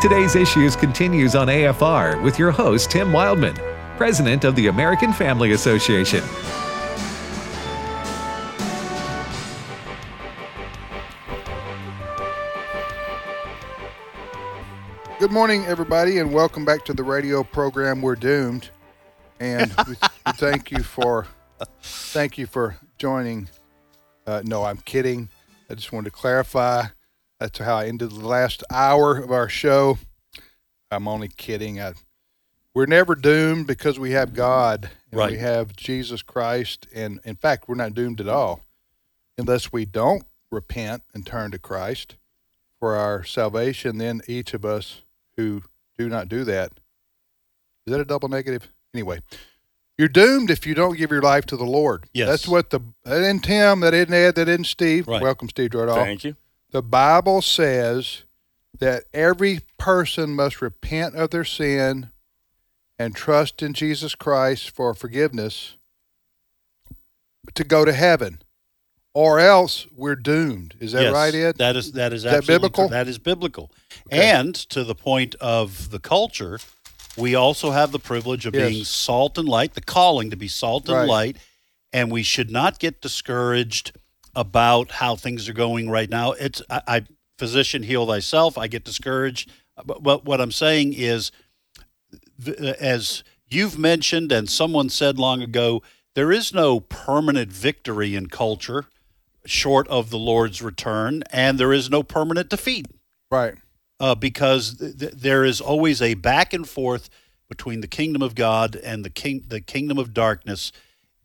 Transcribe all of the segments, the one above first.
Today's Issues continues on AFR with your host, Tim Wildmon, President of the American Family Association. Good morning, everybody, and welcome back to the radio program We're Doomed. And we, we thank you for thank you for joining. Uh, no, I'm kidding. I just wanted to clarify. That's how I ended the last hour of our show. I'm only kidding. I, we're never doomed because we have God and Right. we have Jesus Christ. And in fact, we're not doomed at all unless we don't repent and turn to Christ for our salvation. Then each of us who do not do that is that a double negative? Anyway, you're doomed if you don't give your life to the Lord. Yes. That's what the that isn't Tim, that isn't Ed, that isn't Steve. Right. Welcome, Steve Jordahl. Thank you. The Bible says that every person must repent of their sin and trust in Jesus Christ for forgiveness to go to heaven. Or else we're doomed. Is that Yes, right, Ed? That is that is that absolutely biblical? That is biblical. Okay. And to the point of the culture, we also have the privilege of Yes. being salt and light, the calling to be salt and Right. light, and we should not get discouraged about how things are going right now. It's I, I physician heal thyself. I get discouraged, but, but what I'm saying is, th- as you've mentioned and someone said long ago, there is no permanent victory in culture short of the Lord's return, and there is no permanent defeat right. uh, because th- th- there is always a back and forth between the kingdom of God and the king the kingdom of darkness.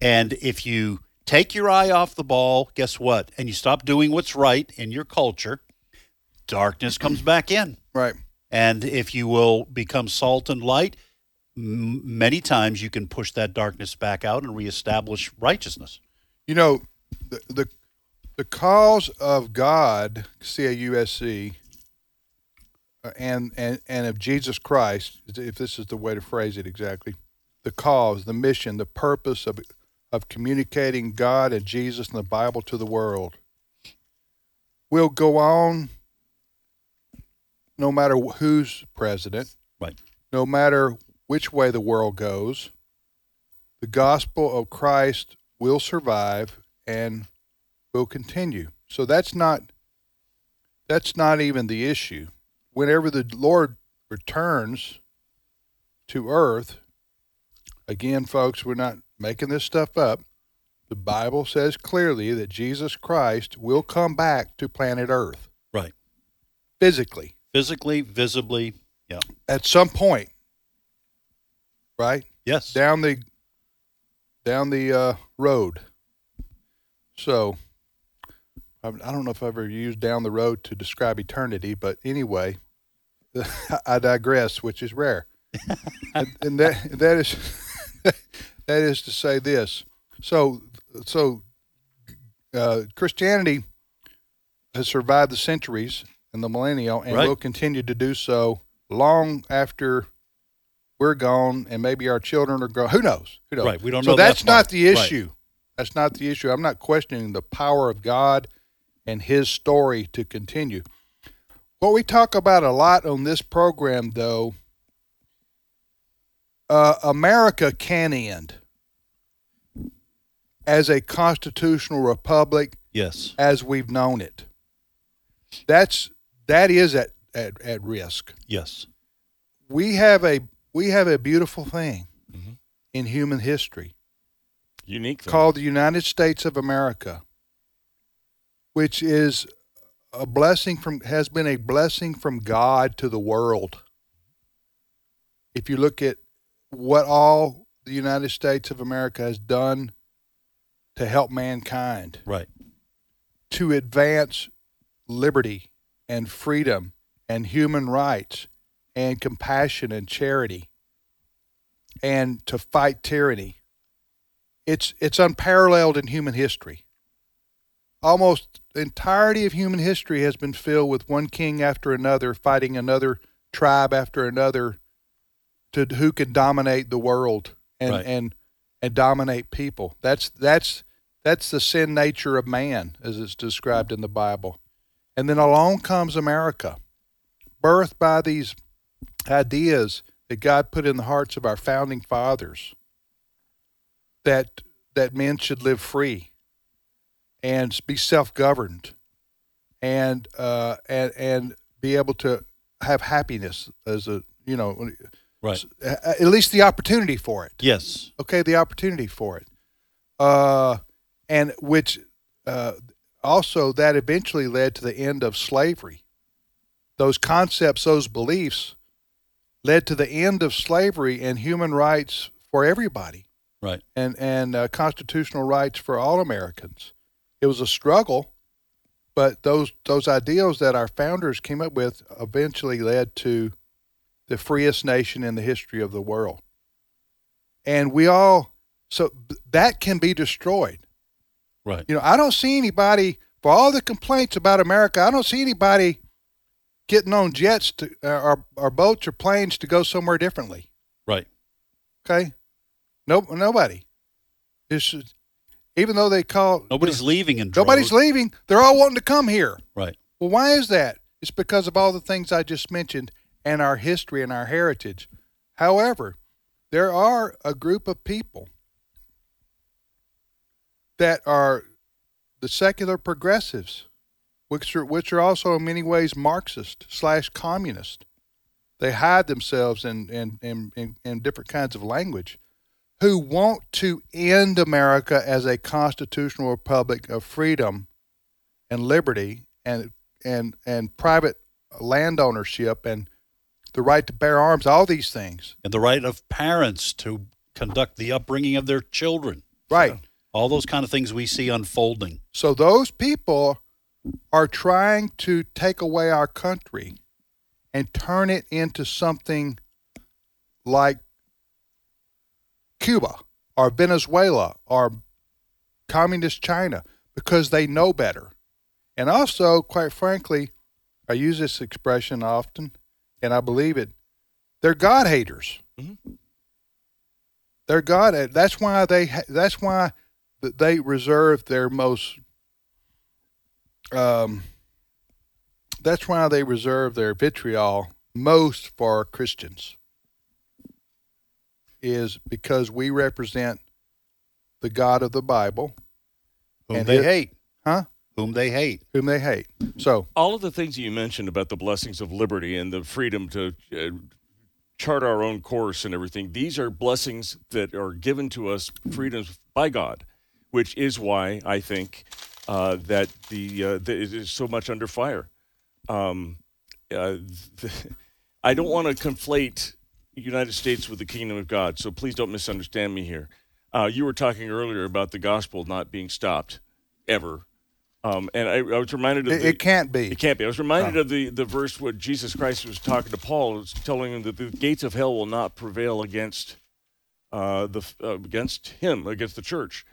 And if you take your eye off the ball, guess what? And you stop doing what's right in your culture, darkness comes back in. Right. And if you will become salt and light, m- many times you can push that darkness back out and reestablish righteousness. You know, the the, the cause of God, C A U S C, uh, and and and of Jesus Christ, if this is the way to phrase it exactly, the cause, the mission, the purpose of of communicating God and Jesus and the Bible to the world We'll go on no matter wh- who's president, Right. no matter which way the world goes. The gospel of Christ will survive and will continue. So that's not that's not even the issue. Whenever the Lord returns to earth, again folks, we're not making this stuff up. The Bible says clearly that Jesus Christ will come back to planet Earth Right. physically Physically, visibly. Yeah. at some point. Right? Yes. down the down the uh, road. So I don't know if I've ever used down the road to describe eternity, but anyway, I digress, which is rare. and, and that that is that is to say this. So so uh, Christianity has survived the centuries and the millennial, and Right. will continue to do so long after we're gone, and maybe our children are gone. Who knows? Who knows? Right, we don't so know that that's not part. the Right. issue. That's not the issue. I'm not questioning the power of God and His story to continue. What we talk about a lot on this program, though, uh, America can end as a constitutional republic Yes. as we've known it. That's that is at, at, at risk. Yes. We have a we have a beautiful thing Mhm. in human history Unique. thing. called the United States of America, which is a blessing from has been a blessing from God to the world. If you look at what all the United States of America has done to help mankind, Right. to advance liberty and freedom and human rights and compassion and charity and to fight tyranny. It's it's unparalleled in human history. Almost the entirety of human history has been filled with one king after another fighting another tribe after another to who can dominate the world and Right. and and dominate people. That's that's that's the sin nature of man as it's described in the Bible. And then along comes America, birthed by these ideas that God put in the hearts of our founding fathers that that men should live free and be self-governed and uh, and and be able to have happiness as a you know Right. at least the opportunity for it Yes. okay the opportunity for it uh, and which uh, also that eventually led to the end of slavery those concepts those beliefs led to the end of slavery and human rights for everybody Right. and and uh, constitutional rights for all Americans. It was a struggle, but those those ideals that our founders came up with eventually led to the freest nation in the history of the world. And we all so that can be destroyed. Right. You know, I don't see anybody for all the complaints about America. I don't see anybody getting on jets to uh, or, or boats or planes to go somewhere differently. Right. Okay, no, nobody. It's, even though they call Nobody's leaving in nobody's leaving, they're all wanting to come here. Right. Well, why is that? It's because of all the things I just mentioned and our history and our heritage. However, there are a group of people that are the secular progressives, which are which are also in many ways Marxist slash communist. They hide themselves in in, in, in different kinds of language, who want to end America as a constitutional republic of freedom and liberty and and and private land ownership and the right to bear arms, all these things. And the right of parents to conduct the upbringing of their children. Right. All those kind of things we see unfolding. So those people are trying to take away our country and turn it into something like Cuba or Venezuela or communist China because they know better. And also, quite frankly, I use this expression often and I believe it. They're God haters. They're God. That's why they. That's why they reserve their most. Um. That's why they reserve their vitriol most for Christians. Is because we represent the God of the Bible, Whom And they hate. huh? Whom they hate. Whom they hate. So all of the things that you mentioned about the blessings of liberty and the freedom to uh, chart our own course and everything these are blessings that are given to us freedoms by god which is why i think uh, that the, uh, that it is so much under fire um, uh, the, i don't want to conflate united states with the kingdom of god so please don't misunderstand me here uh, you were talking earlier about the gospel not being stopped ever um, and I, I was reminded of it, the, it can't be. it can't be. I was reminded of the, the verse where Jesus Christ was talking to Paul, was telling him that the gates of hell will not prevail against uh, the uh, against him, against the church.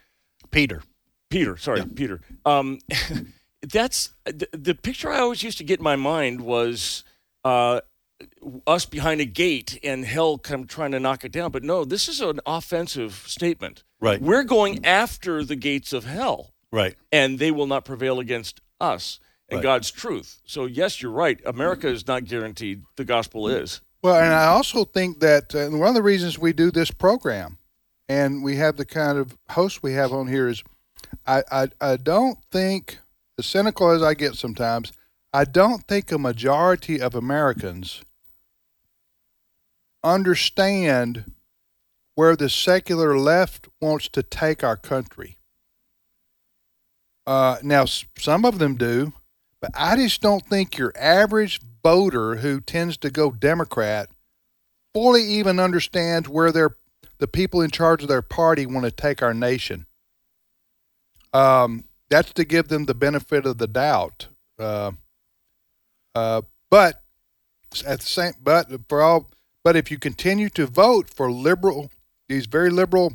Peter. Peter, sorry, Peter. Um, that's the, the picture I always used to get in my mind was uh, us behind a gate and hell come trying to knock it down. But no, this is an offensive statement. Right. We're going after the gates of hell Right. and they will not prevail against us and Right. God's truth. So yes, you're right. America is not guaranteed. The gospel is. Well, and I also think that uh, one of the reasons we do this program and we have the kind of host we have on here is I, I, I don't think, as cynical as I get sometimes, I don't think a majority of Americans understand where the secular left wants to take our country. Uh, now, some of them do, but I just don't think your average voter who tends to go Democrat fully even understands where their the people in charge of their party want to take our nation. Um, that's to give them the benefit of the doubt. Uh, uh, but at the same, but for all, but if you continue to vote for liberal, these very liberal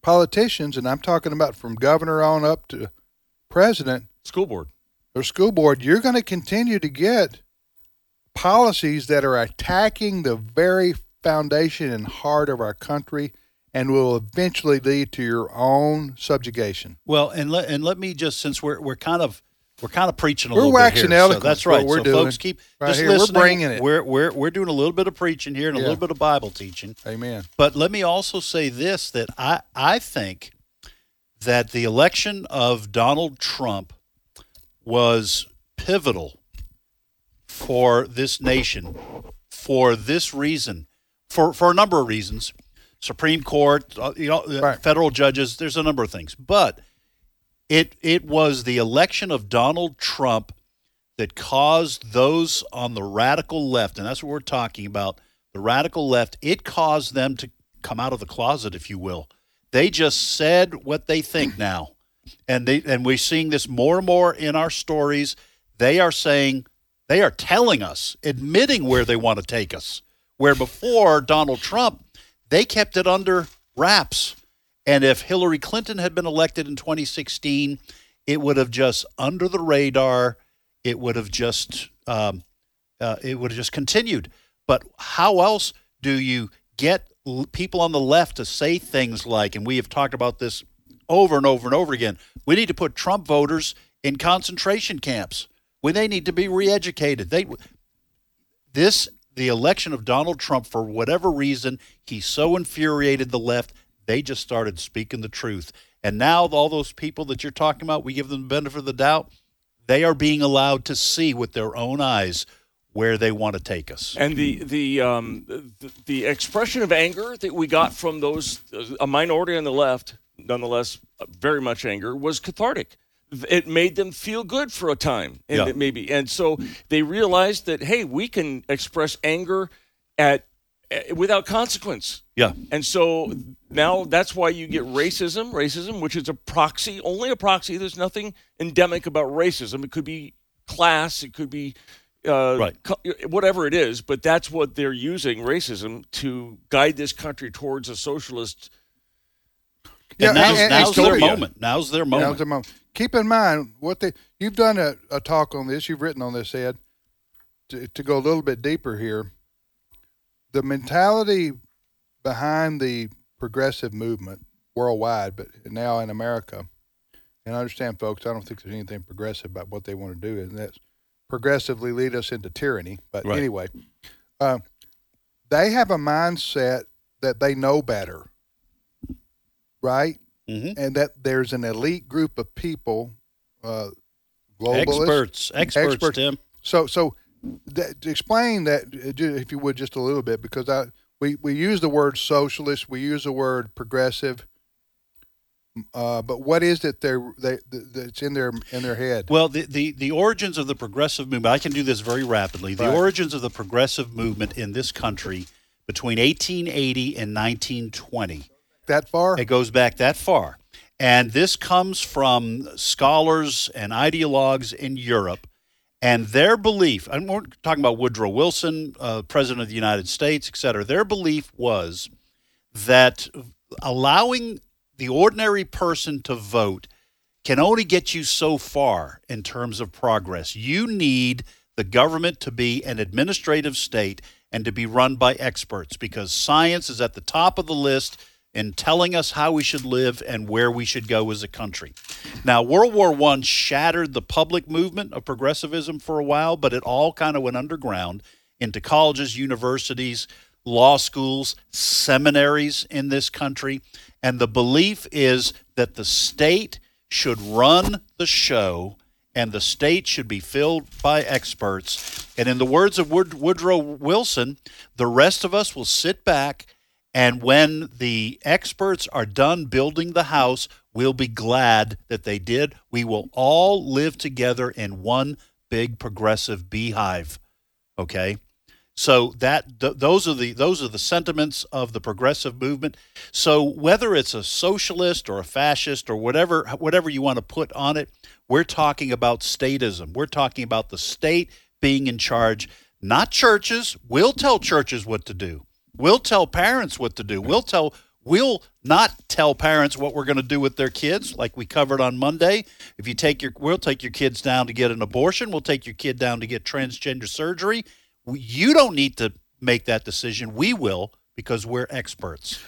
politicians, and I'm talking about from governor on up to president, School board. or school board, you're going to continue to get policies that are attacking the very foundation and heart of our country and will eventually lead to your own subjugation. Well, and let and let me just since we're we're kind of we're kind of preaching a We're little waxing bit here. So eloquent, that's what right. we're so doing folks keep right just here. We're listening. bringing it. We're we're we're doing a little bit of preaching here and a little bit of Bible teaching. Amen. But let me also say this that I, I think that the election of Donald Trump was pivotal for this nation for this reason, for, for a number of reasons. Supreme Court, uh, you know, uh, Right. federal judges, there's a number of things. But it it was the election of Donald Trump that caused those on the radical left, and that's what we're talking about, the radical left, it caused them to come out of the closet, if you will. They just said what they think now. And they and we're seeing this more and more in our stories. They are saying they are telling us, admitting where they want to take us. Where before Donald Trump, they kept it under wraps. And if Hillary Clinton had been elected in 2016, it would have just under the radar. It would have just um, uh, it would have just continued. But how else do you get people on the left to say things like, and we have talked about this over and over and over again, we need to put Trump voters in concentration camps when they need to be re-educated. They this the election of Donald Trump for whatever reason he so infuriated the left they just started speaking the truth and now all those people that you're talking about we give them the benefit of the doubt they are being allowed to see with their own eyes where they want to take us And the the, um, the the expression of anger that we got from those a minority on the left, nonetheless, very much anger, was cathartic. It made them feel good for a time, and Yeah. maybe, and so they realized that hey, we can express anger at eh, without consequence. yeah And so now that's why you get racism, racism, which is a proxy, only a proxy. There's nothing endemic about racism. It could be class, it could be uh, Right. co- whatever it is, but that's what they're using racism to guide this country towards a socialist. and now's, and- and now's their dystopia. moment now's their Now's moment moment. Keep in mind what they you've done a, a talk on this. You've written on this, Ed. To, to go a little bit deeper here, the mentality behind the progressive movement worldwide, but now in America, and I understand, folks. I don't think there's anything progressive about what they want to do, and that's progressively lead us into tyranny. But Right. anyway, uh, they have a mindset that they know better, right? Mhm. and that there's an elite group of people, uh, globalists. experts experts Experts. tim So, so that, explain that, uh, if you would, just a little bit, because I we we use the word socialist, we use the word progressive, uh, but what is it they're, they that's in their in their head? Well, the, the, the origins of the progressive movement, I can do this very rapidly. The Right. origins of the progressive movement in this country between 1880 and 1920, that far? it goes back that far. And this comes from scholars and ideologues in Europe and their belief. I'm we're talking about Woodrow Wilson, uh, President of the United States, et cetera. Their belief was that allowing the ordinary person to vote can only get you so far in terms of progress. You need the government to be an administrative state and to be run by experts because science is at the top of the list in telling us how we should live and where we should go as a country. Now, World War I shattered the public movement of progressivism for a while, but it all kind of went underground into colleges, universities, law schools, seminaries in this country. And the belief is that the state should run the show and the state should be filled by experts. And in the words of Wood- Woodrow Wilson, the rest of us will sit back and when the experts are done building the house, we'll be glad that they did. We will all live together in one big progressive beehive. Okay? So that th- those are the those are the sentiments of the progressive movement. So whether it's a socialist or a fascist or whatever whatever you want to put on it, we're talking about statism. We're talking about the state being in charge, not churches. We'll tell churches what to do. We'll tell parents what to do. We'll tell we'll not tell parents what we're going to do with their kids like we covered on Monday. If you take your we'll take your kids down to get an abortion, we'll take your kid down to get transgender surgery. You don't need to make that decision. We will because we're experts.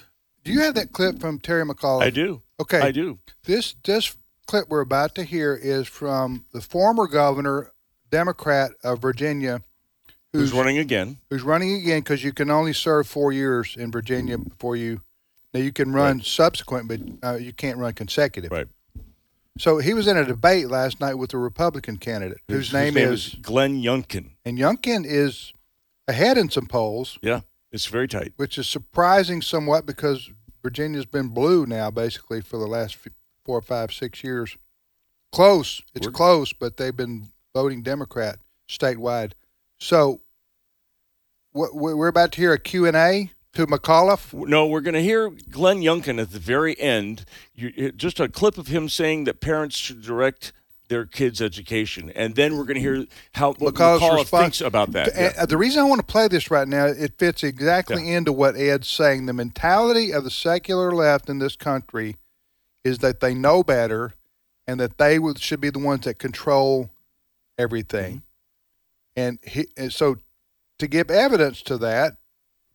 Do you have that clip from Terry McAuliffe? I do. Okay. I do. This this clip we're about to hear is from the former governor, Democrat of Virginia, Who's running again? who's running again because you can only serve four years in Virginia before you. Now you can run subsequent, but uh, you can't run consecutive. Right. So he was in a debate last night with a Republican candidate whose name, is, Glenn Youngkin. and Youngkin is ahead in some polls, Yeah, it's very tight. which is surprising somewhat because Virginia's been blue now basically for the last four, five, six years. Close, it's We're- close, but they've been voting Democrat statewide. So, we're about to hear a Q and A to McAuliffe. No, we're going to hear Glenn Youngkin at the very end. You, just a clip of him saying that parents should direct their kids' education, and then we're going to hear how McAuliffe thinks about that. Uh, The reason I want to play this right now, it fits exactly into what Ed's saying. The mentality of the secular left in this country is that they know better, and that they should be the ones that control everything. Mm-hmm. And, he, and so, to give evidence to that,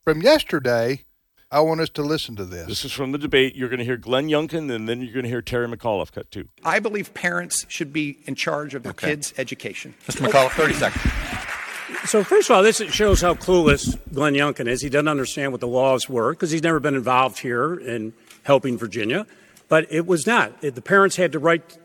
from yesterday, I want us to listen to this. This is from the debate. You're going to hear Glenn Youngkin, and then you're going to hear Terry McAuliffe cut too. I believe parents should be in charge of their kids' education. Mr. McAuliffe, 30 seconds. So first of all, this shows how clueless Glenn Youngkin is. He doesn't understand what the laws were because he's never been involved here in helping Virginia. But it was not. It- the parents had the right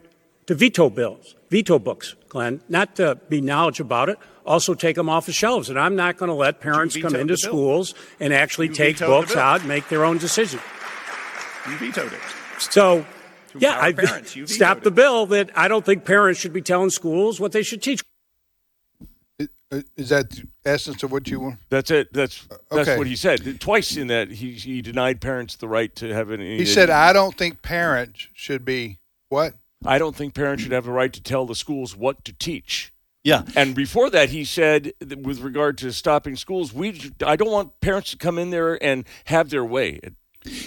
to veto bills, veto books, Glenn, not to be knowledge about it. Also take them off the shelves. And I'm not going to let parents come into schools and actually You take books out and make their own decision. You vetoed it. So, yeah, I parents. You stopped the bill that I don't think parents should be telling schools what they should teach. Uh, Is that the essence of what you want? That's it. That's that's okay. what he said twice. In that he he denied parents the right to have any. He said, I don't think parents should be what? I don't think parents should have the right to tell the schools what to teach. Yeah. And before that, he said, that with regard to stopping schools, we I don't want parents to come in there and have their way.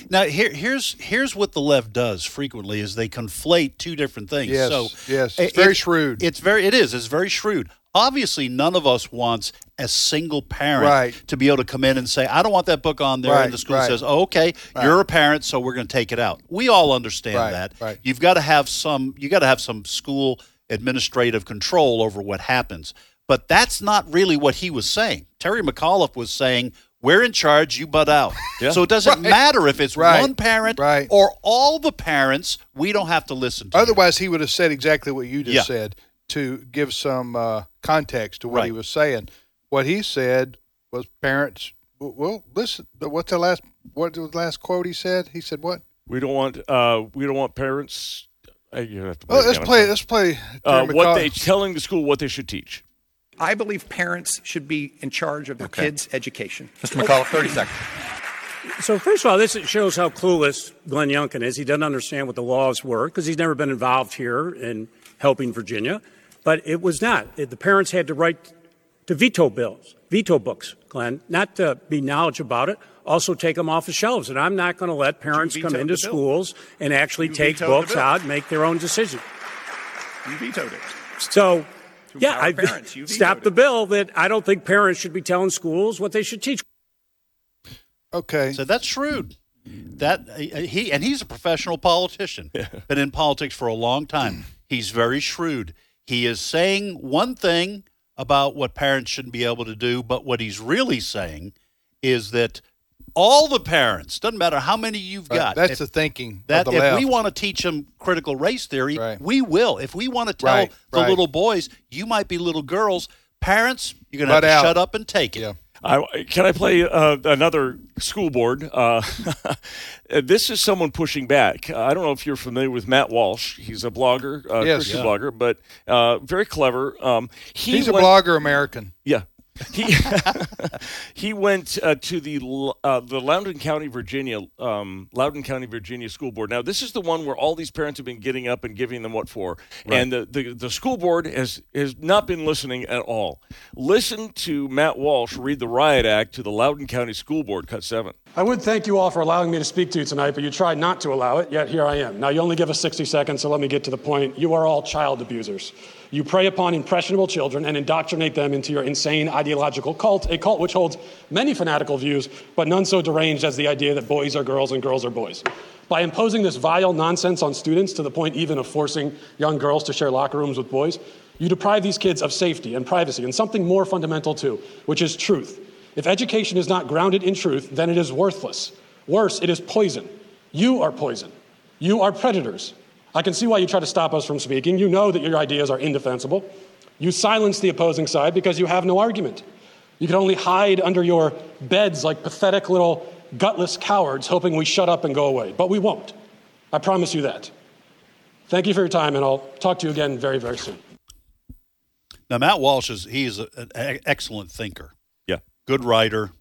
Now here, here's here's what the left does frequently is they conflate two different things. Yes, so yes. it- It's very it- shrewd. It's very it is. It's very shrewd. Obviously, none of us wants a single parent Right. to be able to come in and say, "I don't want that book on there," Right, and the school right. says, oh, "Okay, you're a parent, so we're going to take it out." We all understand Right, that. right. You've got to have some. You got to have some school administrative control over what happens. But that's not really what he was saying. Terry McAuliffe was saying, "We're in charge. You butt out." Yeah. So it doesn't Right. matter if it's Right, one parent right. or all the parents. We don't have to listen to. you. Otherwise, he would have said exactly what you just Yeah. said to give some uh, context to what he was saying. What he said was parents. Well, listen. What's the last? What was the last quote he said? He said what? We don't want uh, we don't want parents. Uh, you have to Oh, let's play. sorry. Let's play. Uh, what McCall- they telling the school what they should teach. I believe parents should be in charge of their kids' education. Mr. McAuliffe, 30 seconds. So first of all, this shows how clueless Glenn Youngkin is. He doesn't understand what the laws were because he's never been involved here in helping Virginia. But it was not. It- the parents had the right to veto bills, veto books, Glenn, not to be knowledge about it. Also take them off the shelves. And I'm not going to let parents come into the bill. schools and actually You take books out and make their own decision. You vetoed it. So, yeah, I parents. You vetoed stopped the it. bill that I don't think parents should be telling schools what they should teach. Okay. So that's shrewd. That uh, he and he's a professional politician. Been in politics for a long time. He's very shrewd. He is saying one thing about what parents shouldn't be able to do, but what he's really saying is that all the parents, doesn't matter how many you've Right, got, That's if, the thinking that the if left. we want to teach them critical race theory, Right. we will. If we want to tell Right, the little boys, you might be little girls, parents, you're going to have to out. shut up and take it. yeah. I, can I play uh, another school board? Uh, this is someone pushing back. I don't know if you're familiar with Matt Walsh. He's a blogger, uh, Yes. Christian Yeah. blogger, but uh, very clever. Um, he He's a blogger American. Yeah. He he went uh, to the L- uh, the Loudoun County, Virginia, um, Loudoun County, Virginia School Board. Now, this is the one where all these parents have been getting up and giving them what for, and the, the the school board has has not been listening at all. Listen to Matt Walsh read the riot act to the Loudoun County School Board, cut seven. I would thank you all for allowing me to speak to you tonight, but you tried not to allow it, yet here I am. Now, you only give us 60 seconds, so let me get to the point. You are all child abusers. You prey upon impressionable children and indoctrinate them into your insane ideological cult, a cult which holds many fanatical views, but none so deranged as the idea that boys are girls and girls are boys. By imposing this vile nonsense on students to the point even of forcing young girls to share locker rooms with boys, you deprive these kids of safety and privacy and something more fundamental too, which is truth. If education is not grounded in truth, then it is worthless. Worse, it is poison. You are poison. You are predators. I can see why you try to stop us from speaking. You know that your ideas are indefensible. You silence the opposing side because you have no argument. You can only hide under your beds like pathetic little gutless cowards, hoping we shut up and go away. But we won't. I promise you that. Thank you for your time, and I'll talk to you again very, very soon. Now, Matt Walsh is he's an excellent thinker. Yeah, good writer,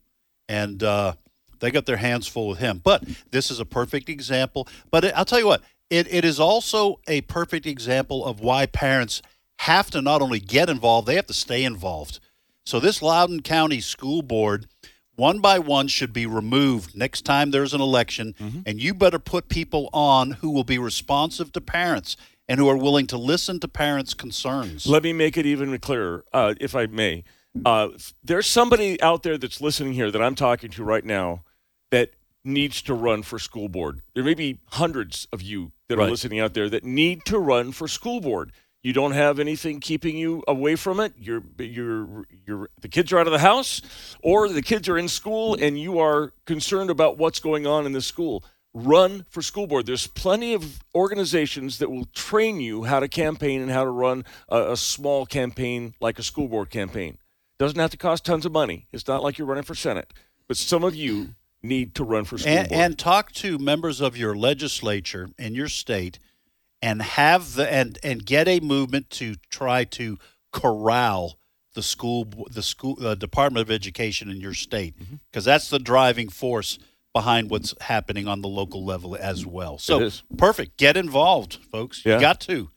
and uh, they got their hands full with him. But this is a perfect example. But it, I'll tell you what, it, it is also a perfect example of why parents have to not only get involved, they have to stay involved. So this Loudoun County School Board, one by one, should be removed next time there's an election, mm-hmm. and you better put people on who will be responsive to parents and who are willing to listen to parents' concerns. Let me make it even clearer, uh, if I may. Uh, there's somebody out there that's listening here that I'm talking to right now that needs to run for school board. There may be hundreds of you that right. are listening out there that need to run for school board you don't have anything keeping you away from it. You're you're you're the kids are out of the house, or the kids are in school, and you are concerned about what's going on in the school. Run for school board. There's plenty of organizations that will train you how to campaign and how to run a, a small campaign like a school board campaign. Doesn't have to cost tons of money. It's not like you're running for senate, but some of you need to run for school and, board. And talk to members of your legislature in your state and have the and and get a movement to try to corral the school the school uh, department of education in your state. Because mm-hmm. that's the driving force behind what's happening on the local level as well. So perfect. Get involved folks. Yeah. you got to.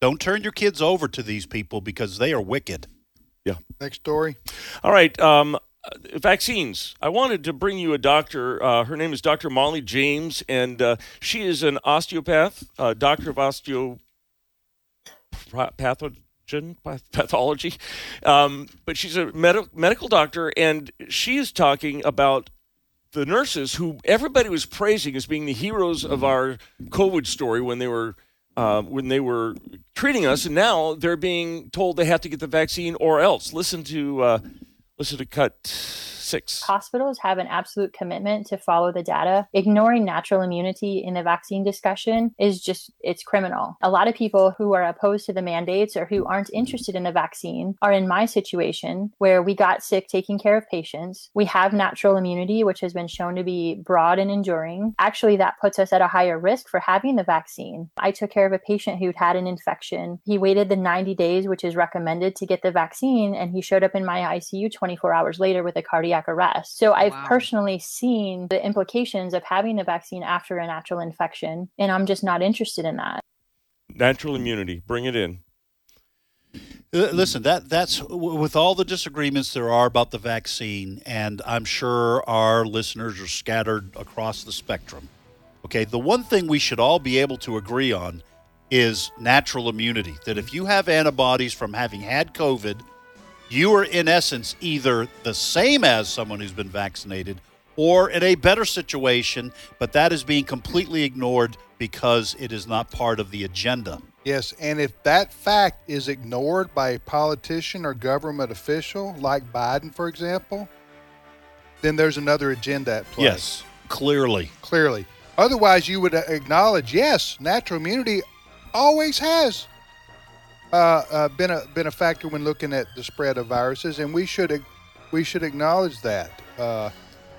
Don't turn your kids over to these people because they are wicked. Yeah. Next story. All right um, uh, vaccines. I wanted to bring you a doctor. Uh, her name is Dr. Molly James, and uh, she is an osteopath, uh, doctor of osteopathogen pathology. Um, but she's a med- medical doctor, and she is talking about the nurses who everybody was praising as being the heroes of our COVID story when they were. Uh, when they were treating us, and now they're being told they have to get the vaccine or else. Listen to uh, Listen to cut six. Hospitals have an absolute commitment to follow the data. Ignoring natural immunity in the vaccine discussion is just, it's criminal. A lot of people who are opposed to the mandates or who aren't interested in the vaccine are in my situation where we got sick taking care of patients. We have natural immunity, which has been shown to be broad and enduring. Actually, that puts us at a higher risk for having the vaccine. I took care of a patient who'd had an infection. He waited the 90 days, which is recommended to get the vaccine, and he showed up in my ICU 24 hours later with a cardiac arrest. So I've wow. personally seen the implications of having the vaccine after a natural infection, and I'm just not interested in that. Natural immunity, bring it in. Listen, that that's with all the disagreements there are about the vaccine, and I'm sure our listeners are scattered across the spectrum. Okay, the one thing we should all be able to agree on is natural immunity. That if you have antibodies from having had COVID you are in essence either the same as someone who's been vaccinated or in a better situation, but that is being completely ignored because it is not part of the agenda. Yes, and if that fact is ignored by a politician or government official, like Biden, for example, then there's another agenda at play. Yes, clearly. Clearly. Otherwise, you would acknowledge yes, natural immunity always has uh, uh, been a been a factor when looking at the spread of viruses, and we should we should acknowledge that. Uh,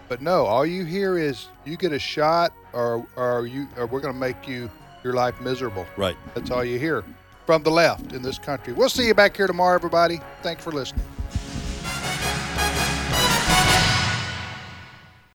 but no, all you hear is you get a shot, or or you or we're going to make you your life miserable. Right. That's all you hear from the left in this country. We'll see you back here tomorrow, everybody. Thanks for listening.